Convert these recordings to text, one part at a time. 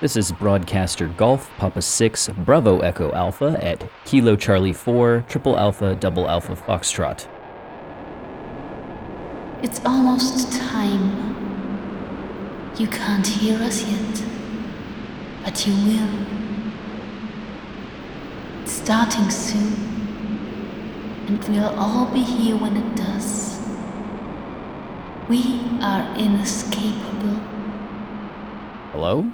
This is broadcaster Golf Papa 6 Bravo Echo Alpha at Kilo Charlie 4 Triple Alpha Double Alpha Foxtrot. It's almost time. You can't hear us yet, but you will. It's starting soon, and we'll all be here when it does. We are inescapable. Hello?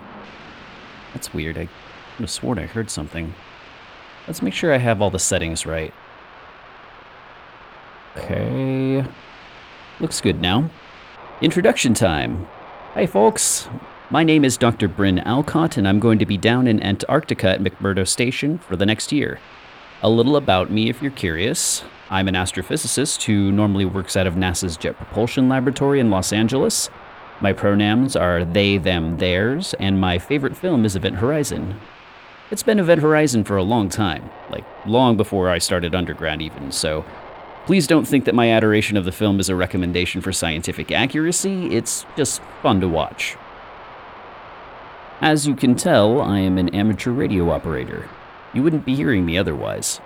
That's weird. I could have sworn I heard something. Let's make sure I have all the settings right. Okay. Looks good now. Introduction time. Hi, folks. My name is Dr. Bryn Alcott, and I'm going to be down in Antarctica at McMurdo Station for the next year. A little about me if you're curious. I'm an astrophysicist who normally works out of NASA's Jet Propulsion Laboratory in Los Angeles. My pronouns are they, them, theirs, and my favorite film is Event Horizon. It's been Event Horizon for a long time, like long before I started undergrad, even, so please don't think that my adoration of the film is a recommendation for scientific accuracy, it's just fun to watch. As you can tell, I am an amateur radio operator. You wouldn't be hearing me otherwise.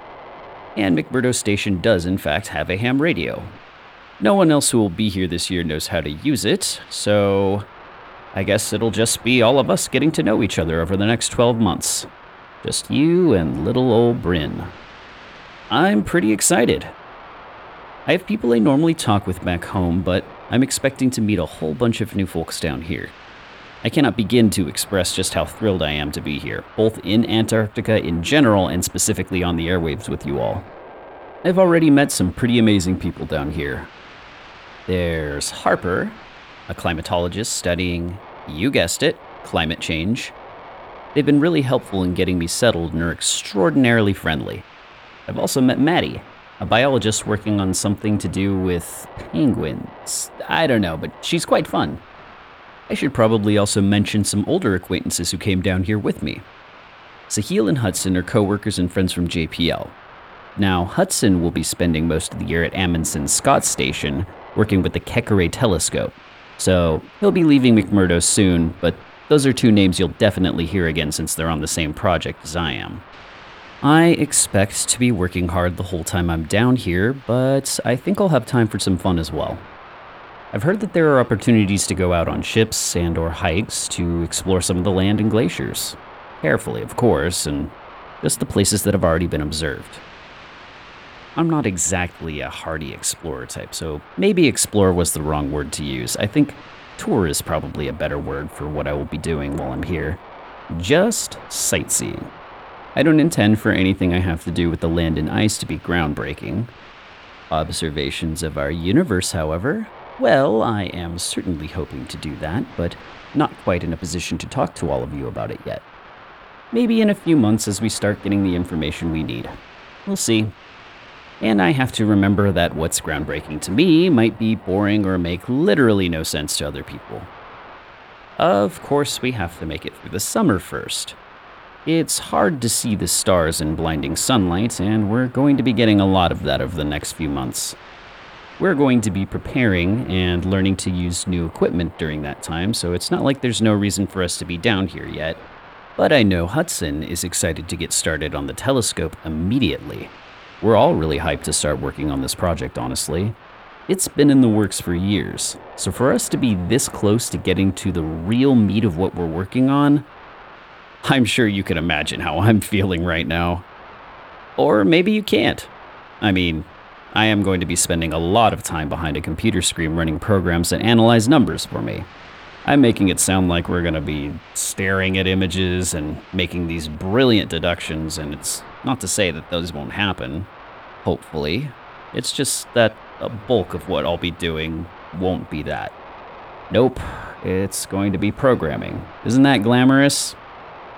And McMurdo Station does, in fact, have a ham radio, no one else who will be here this year knows how to use it, so I guess it'll just be all of us getting to know each other over the next 12 months. Just you and little old Bryn. I'm pretty excited. I have people I normally talk with back home, but I'm expecting to meet a whole bunch of new folks down here. I cannot begin to express just how thrilled I am to be here, both in Antarctica in general and specifically on the airwaves with you all. I've already met some pretty amazing people down here, there's Harper, a climatologist studying, you guessed it, climate change. They've been really helpful in getting me settled and are extraordinarily friendly. I've also met Maddie, a biologist working on something to do with penguins. I don't know, but she's quite fun. I should probably also mention some older acquaintances who came down here with me. Sahil and Hudson are coworkers and friends from JPL. Now, Hudson will be spending most of the year at Amundsen Scott Station, working with the Keck-Array telescope. So he'll be leaving McMurdo soon, but those are two names you'll definitely hear again since they're on the same project as I am. I expect to be working hard the whole time I'm down here, but I think I'll have time for some fun as well. I've heard that there are opportunities to go out on ships and or hikes to explore some of the land and glaciers. Carefully, of course, and just the places that have already been observed. I'm not exactly a hardy explorer type, so maybe explore was the wrong word to use. I think tour is probably a better word for what I will be doing while I'm here. Just sightseeing. I don't intend for anything I have to do with the land and ice to be groundbreaking. Observations of our universe, however, well, I am certainly hoping to do that, but not quite in a position to talk to all of you about it yet. Maybe in a few months as we start getting the information we need. We'll see. And I have to remember that what's groundbreaking to me might be boring or make literally no sense to other people. Of course, we have to make it through the summer first. It's hard to see the stars in blinding sunlight, and we're going to be getting a lot of that over the next few months. We're going to be preparing and learning to use new equipment during that time, so it's not like there's no reason for us to be down here yet. But I know Hudson is excited to get started on the telescope immediately. We're all really hyped to start working on this project, honestly. It's been in the works for years, so for us to be this close to getting to the real meat of what we're working on, I'm sure you can imagine how I'm feeling right now. Or maybe you can't. I mean, I am going to be spending a lot of time behind a computer screen running programs that analyze numbers for me. I'm making it sound like we're going to be staring at images and making these brilliant deductions, and it's not to say that those won't happen, hopefully. It's just that a bulk of what I'll be doing won't be that. Nope, it's going to be programming. Isn't that glamorous?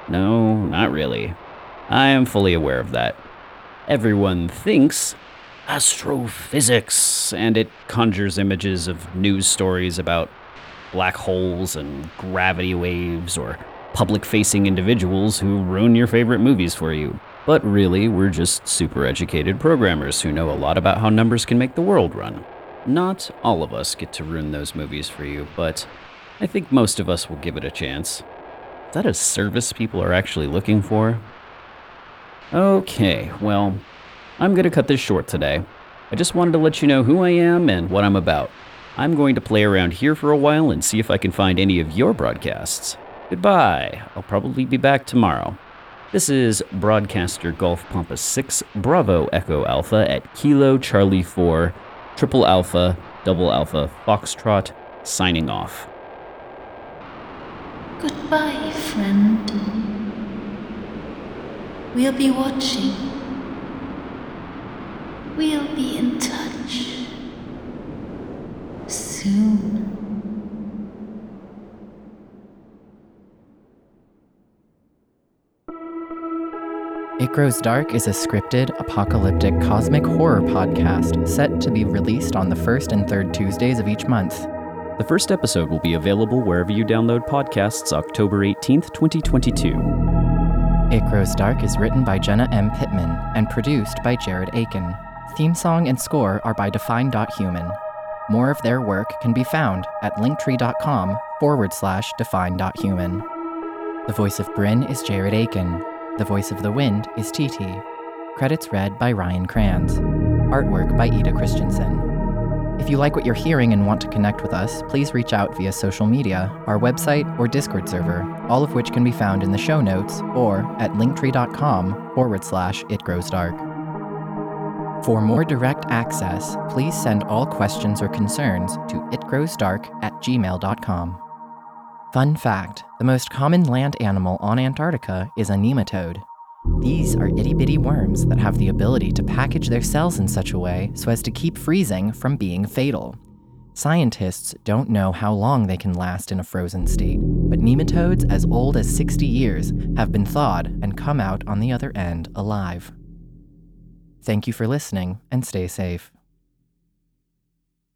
No, not really. I am fully aware of that. Everyone thinks astrophysics, and it conjures images of news stories about black holes and gravity waves or public facing individuals who ruin your favorite movies for you. But really, we're just super educated programmers who know a lot about how numbers can make the world run. Not all of us get to ruin those movies for you, but I think most of us will give it a chance. Is that a service people are actually looking for? Okay, well, I'm gonna cut this short today. I just wanted to let you know who I am and what I'm about. I'm going to play around here for a while and see if I can find any of your broadcasts. Goodbye. I'll probably be back tomorrow. This is broadcaster Golf Papa 6 Bravo Echo Alpha at Kilo Charlie 4 Triple Alpha Double Alpha Foxtrot signing off. Goodbye, friend. We'll be watching. We'll be in touch. Soon. It Grows Dark is a scripted, apocalyptic, cosmic horror podcast set to be released on the first and third Tuesdays of each month. The first episode will be available wherever you download podcasts October 18th, 2022. It Grows Dark is written by Jenna M. Pitman and produced by Jared Eakin. Theme song and score are by Define.Human. More of their work can be found at linktree.com forward slash define.human. The voice of Bryn is Jared Eakin. The voice of the wind is TT. Credits read by Ryan Kranz. Artwork by Eda Christianson. If you like what you're hearing and want to connect with us, please reach out via social media, our website, or Discord server, all of which can be found in the show notes or at linktree.com forward slash it grows dark. For more direct access, please send all questions or concerns to itgrowsdark at gmail.com. Fun fact the most common land animal on Antarctica is a nematode. These are itty bitty worms that have the ability to package their cells in such a way so as to keep freezing from being fatal. Scientists don't know how long they can last in a frozen state, but nematodes as old as 60 years have been thawed and come out on the other end alive. Thank you for listening and stay safe.